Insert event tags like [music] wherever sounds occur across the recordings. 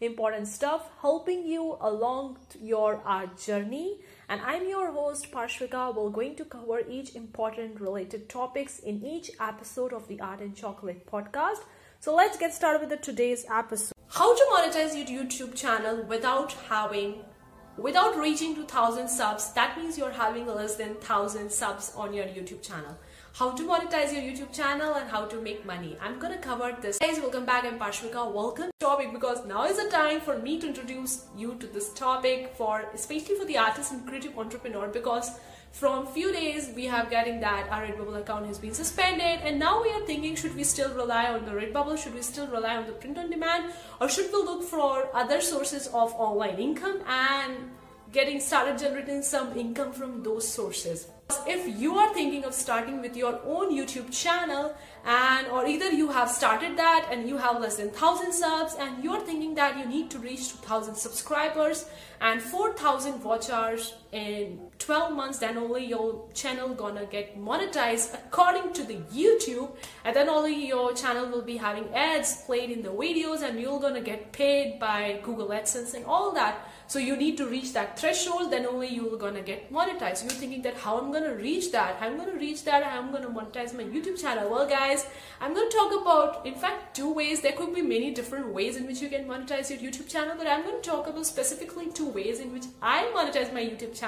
important stuff, helping you along your art journey. And I'm your host Parshvika. We're going to cover each important related topics in each episode of the Art and Chocolate podcast. So let's get started with the today's episode. How to monetize your YouTube channel without having without reaching to 1000 subs that means you're having less than 1000 subs on your youtube channel how to monetize your youtube channel and how to make money i'm gonna cover this guys welcome back i'm parshvika welcome topic because now is the time for me to introduce you to this topic for especially for the artist and creative entrepreneur because from few days we have getting that our redbubble account has been suspended and now we are thinking should we still rely on the redbubble should we still rely on the print on demand or should we look for other sources of online income and getting started generating some income from those sources. If you are thinking of starting with your own youtube channel and or either you have started that and you have less than 1000 subs and you're thinking that you need to reach 2000 subscribers and 4000 watch hours in 12 months then only your channel gonna get monetized according to the youtube and then only your channel will be having ads played in the videos and you're gonna get paid by google adsense and all that so you need to reach that threshold, then only you're gonna get monetized. You're thinking that how I'm gonna reach that? I'm gonna reach that, I'm gonna monetize my YouTube channel. Well guys, I'm gonna talk about in fact two ways. There could be many different ways in which you can monetize your YouTube channel, but I'm gonna talk about specifically two ways in which I monetize my YouTube channel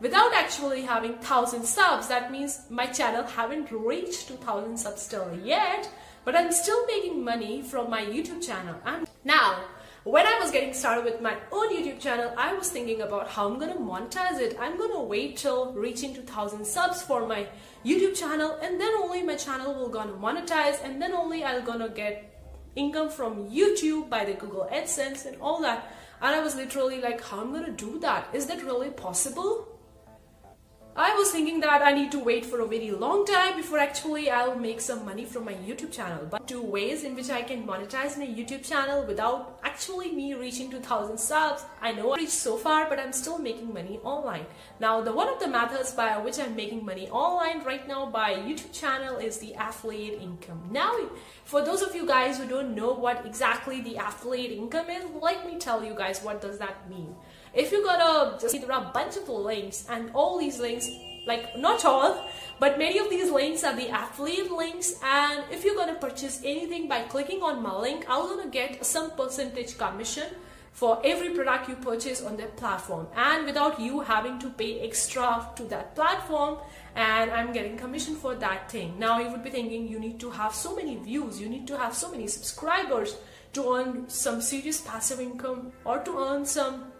without actually having thousand subs. That means my channel haven't reached 2000 subs still yet, but I'm still making money from my YouTube channel. And now when I was getting started with my own YouTube channel, I was thinking about how I'm gonna monetize it. I'm gonna wait till reaching 2000 subs for my YouTube channel and then only my channel will gonna monetize and then only I'll gonna get income from YouTube by the Google AdSense and all that. And I was literally like, how am I'm gonna do that? Is that really possible? I was thinking that I need to wait for a very long time before actually I'll make some money from my YouTube channel. But two ways in which I can monetize my YouTube channel without actually me reaching 2000 subs. I know I reached so far, but I'm still making money online. Now, the one of the methods by which I'm making money online right now by YouTube channel is the affiliate income. Now, for those of you guys who don't know what exactly the affiliate income is, let me tell you guys what does that mean if you gotta just see there are a bunch of links and all these links like not all but many of these links are the affiliate links and if you're gonna purchase anything by clicking on my link i'm gonna get some percentage commission for every product you purchase on their platform and without you having to pay extra to that platform and I'm getting commission for that thing. Now you would be thinking you need to have so many views, you need to have so many subscribers to earn some serious passive income or to earn some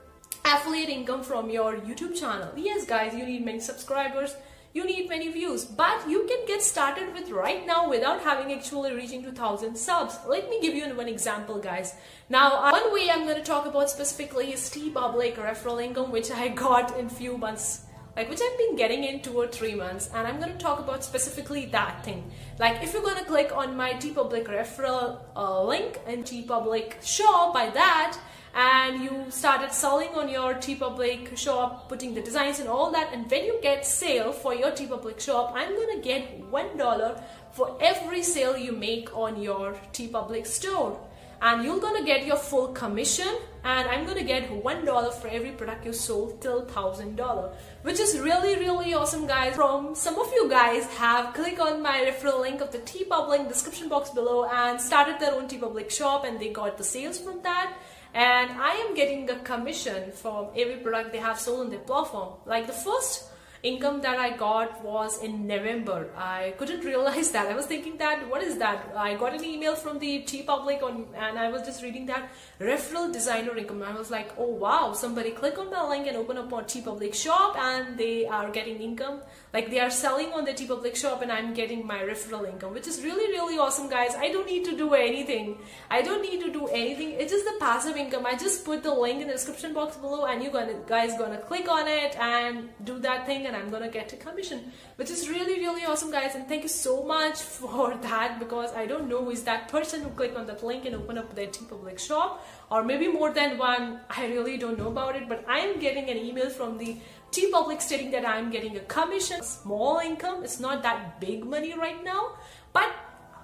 affiliate income from your YouTube channel. Yes, guys, you need many subscribers, you need many views, but you can get started with right now without having actually reaching 2000 subs. Let me give you one example, guys. Now, one way I'm going to talk about specifically is TeePublic referral income, which I got in few months like which I've been getting in two or three months and I'm going to talk about specifically that thing like if you're going to click on my TeePublic referral uh, link in TeePublic shop by that and you started selling on your TeePublic shop, putting the designs and all that. And when you get sale for your TeePublic shop, I'm gonna get one dollar for every sale you make on your TeePublic store. And you're gonna get your full commission, and I'm gonna get one dollar for every product you sold till thousand dollar, which is really really awesome, guys. From some of you guys have clicked on my referral link of the TeePublic description box below and started their own TeePublic shop, and they got the sales from that and I am getting a commission from every product they have sold on their platform. Like the first income that I got was in November. I couldn't [laughs] realize that. I was thinking that what is that? I got an email from the TeePublic on and I was just reading that referral designer income. I was like, oh wow, somebody click on the link and open up a Public shop and they are getting income. Like they are selling on the TeePublic shop and I'm getting my referral income, which is really, really awesome guys. I don't need to do anything. I don't need to do anything. It's just the passive income. I just put the link in the description box below and you guys gonna click on it and do that thing and I'm gonna get a commission, which is really, really awesome, guys. And thank you so much for that because I don't know who is that person who clicked on that link and open up their TeePublic shop, or maybe more than one. I really don't know about it, but I am getting an email from the TeePublic stating that I'm getting a commission, small income. It's not that big money right now, but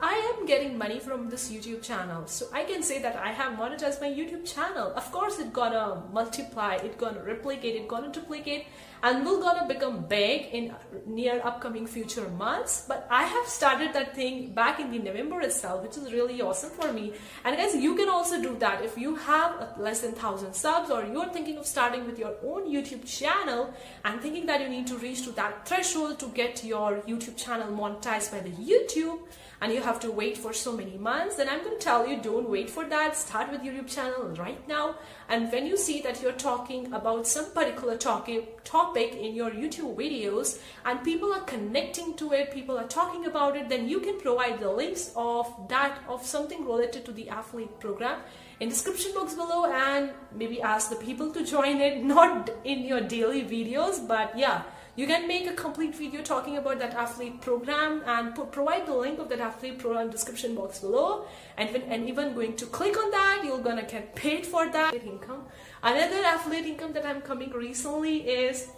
I am getting money from this YouTube channel. So I can say that I have monetized my YouTube channel. Of course, it's gonna multiply, it's gonna replicate, it's gonna duplicate, and will gonna become big in near upcoming future months. But I have started that thing back in the November itself, which is really awesome for me. And guys, you can also do that if you have less than thousand subs or you're thinking of starting with your own YouTube channel and thinking that you need to reach to that threshold to get your YouTube channel monetized by the YouTube and you have to wait for so many months, then I'm going to tell you don't wait for that. Start with your YouTube channel right now. And when you see that you're talking about some particular topic, topic in your YouTube videos and people are connecting to it, people are talking about it, then you can provide the links of that of something related to the affiliate program in description box below and maybe ask the people to join it [laughs] not in your daily videos but yeah you can make a complete video talking about that affiliate program and put, provide the link of that affiliate program description box below. And, when, going to click on that you're gonna get paid for that income. Another affiliate income that i'm coming recently is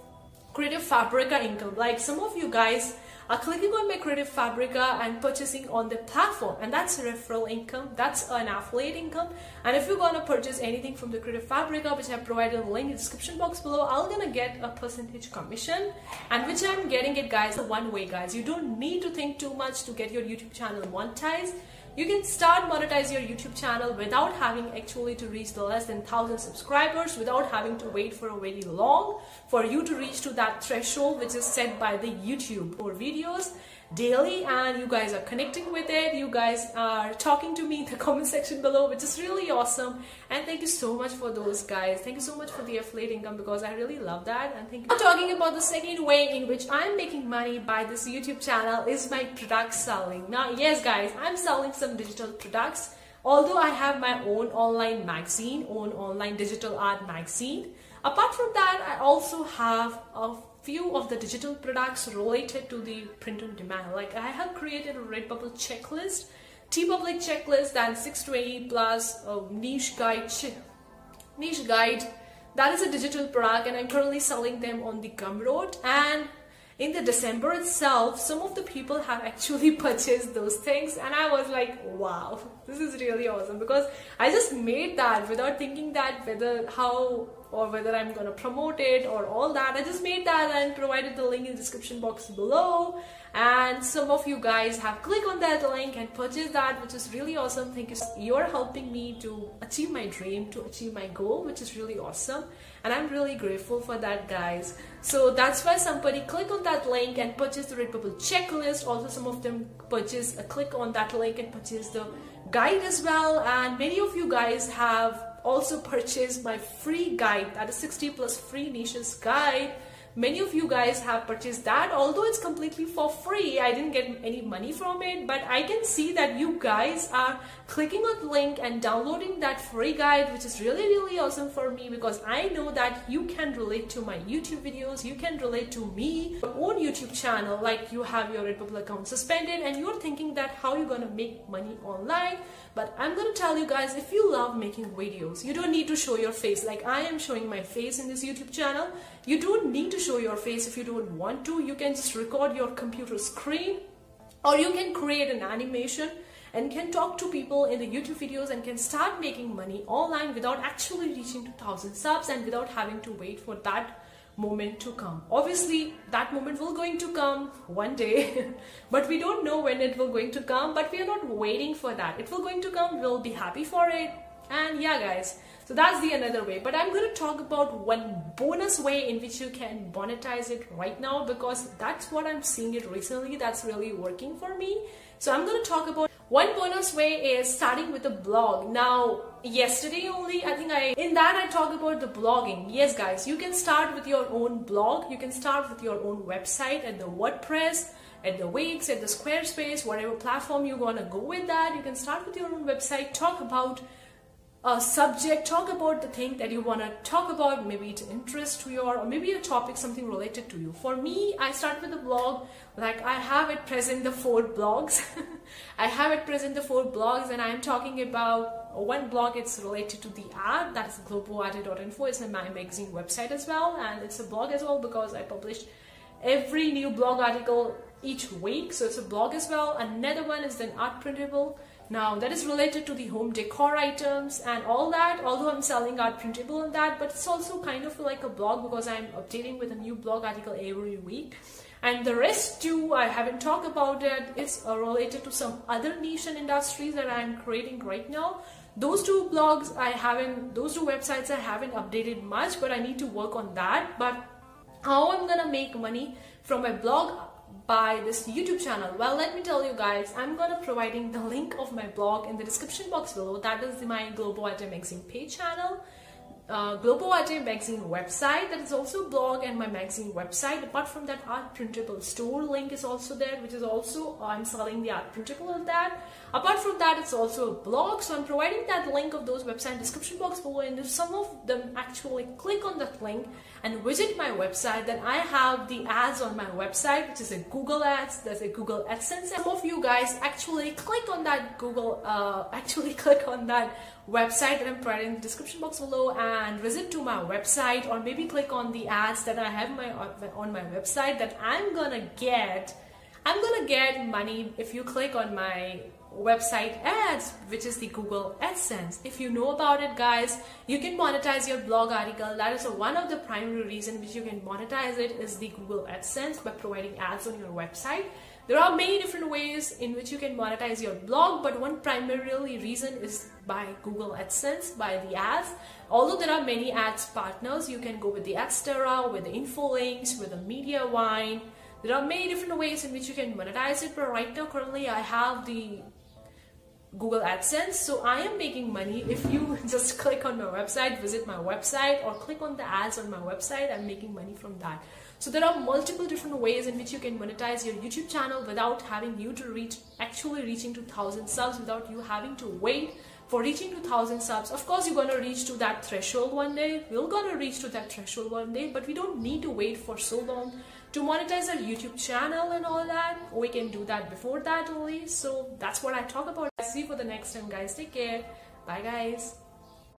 creative fabrica income. Like some of you guys are clicking on my Creative Fabrica and purchasing on the platform and that's referral income that's an affiliate income. And if you're gonna purchase anything from the Creative Fabrica which I provided a link in the description box below I'm gonna get a percentage commission. And which I'm getting it guys one way guys. You don't need to think too much to get your YouTube channel monetized you can start monetize your YouTube channel without having actually to reach the less than 1000 subscribers without having to wait for a very long for you to reach to that threshold which is set by the YouTube or videos daily and you guys are connecting with it. You guys are talking to me in the [laughs] comment section below which is really awesome. And thank you so much for those guys. Thank you so much for the affiliate income because i really love that. And thank you talking about the second way in which i'm making money by this youtube channel is my product selling. Now yes guys i'm selling some digital products. Although i have my own online magazine own online digital art magazine apart from that i also have a few of the digital products related to the print on demand. Like I have created a Redbubble checklist, TeePublic checklist and 620 plus niche guide, niche guide. That is a digital product and I'm currently selling them on the Gumroad and in the December itself, some of the people have actually [laughs] purchased those things, and I was like, wow, this is really awesome because I just made that without thinking that whether how or whether I'm gonna promote it or all that. I just made that and provided the link in the description box below. And some of you guys have clicked on that link and purchased that, which is really awesome. Thank you. You're helping me to achieve my dream, to achieve my goal, which is really awesome. And I'm really grateful for that, guys. So that's why somebody click on that link and purchase the Redbubble checklist. Also, some of them purchase a click on that link and purchase the guide as well. And many of you guys have also purchased my free guide that is 60 plus free niches guide many of you guys have purchased that. Although it's completely for free i didn't get any money from it. But i can see that you guys are clicking on the link and downloading that free guide which is really really awesome for me because i know that you can relate to my youtube videos. You can relate to me your own youtube channel like you have your redbubble account suspended and you're thinking that how you're gonna make money online. But i'm gonna tell you guys if you love making videos you don't need to show your face. Like i am showing my face in this youtube channel. You don't need to show your face if you don't want to. You can just record your computer screen or you can create an animation and can talk to people in the YouTube videos and can start making money online without actually reaching to 1000 subs and without having to wait for that moment to come. Obviously, that moment will going to come one day, [laughs] but we don't know when it will going to come, but we are not waiting for that. It will going to come, we'll be happy for it. And yeah, guys, so that's the another way. But I'm going to talk about one bonus way in which you can monetize it right now because that's what I'm seeing it recently. That's really working for me. So I'm going to talk about one bonus way is starting with a blog. Now, yesterday only, I think I, in that I talk about the blogging. Yes, guys, you can start with your own blog. You can start with your own website at the WordPress at the Wix, at the Squarespace, whatever platform you want to go with that. You can start with your own website, talk about a subject, talk about the thing that you want to talk about. Maybe it's interest to your, or maybe a topic, something related to you. For me, I start with a blog. Like I have at present the four blogs. [laughs] I have at present the four blogs, and I'm talking about one blog. It's related to the ad. That's globoarte.info. It's my magazine website as well, and it's a blog as well because I publish every new blog article each week. So it's a blog as well. Another one is an art printable now that is related to the home decor items and all that, although I'm selling art printable and that, but it's also kind of like a blog because I'm updating with a new blog article every week. And the rest too, I haven't talked about it. It's uh, related to some other niche and industries that I'm creating right now. Those two blogs I haven't, those two websites I haven't updated much, but I need to work on that. But how I'm gonna make money from my blog by this YouTube channel? Well, let me tell you guys, I'm gonna providing the link of my blog in the description box below. That is my Global Globoarte Magazine page channel uh, Globoarte magazine website that is also blog and my magazine website. Apart from that art printable store link is also there which is also I'm selling the art printable of that. Apart from that it's also a blog so I'm providing that link of those website description box below and if some of them actually click on that link and visit my website then I have the ads on my website which is a Google ads there's a Google AdSense. Some of you guys actually click on that Google uh, [laughs] actually click on that website that I'm providing in the description box below and visit to my website or maybe click on the ads that I have my on my website that I'm gonna get I'm gonna get money if you click on my website ads which is the Google AdSense. If you know about it guys you can monetize your blog article. That is one of the primary reason which you can monetize it is the Google AdSense by providing ads on your website there are many different ways in which you can monetize your blog, but one primarily reason is by Google AdSense, by the ads. Although there are many ads partners, you can go with the AdSterra, with the Infolinks, with the Mediavine. There are many different ways in which you can monetize it, but right now currently I have the Google AdSense. So I am making money. If you [laughs] just click on my website, visit my website, or click on the ads on my website, I'm making money from that. So there are multiple different ways in which you can monetize your YouTube channel without having you to reach actually reaching to 1000 subs without you having to wait for reaching to 1000 subs. Of course, you're going to reach to that threshold one day. We're going to reach to that threshold one day, but we don't need to wait for so long to monetize our YouTube channel and all that. We can do that before that only. So that's what I talk about. See you for the next time, guys. Take care. Bye, guys.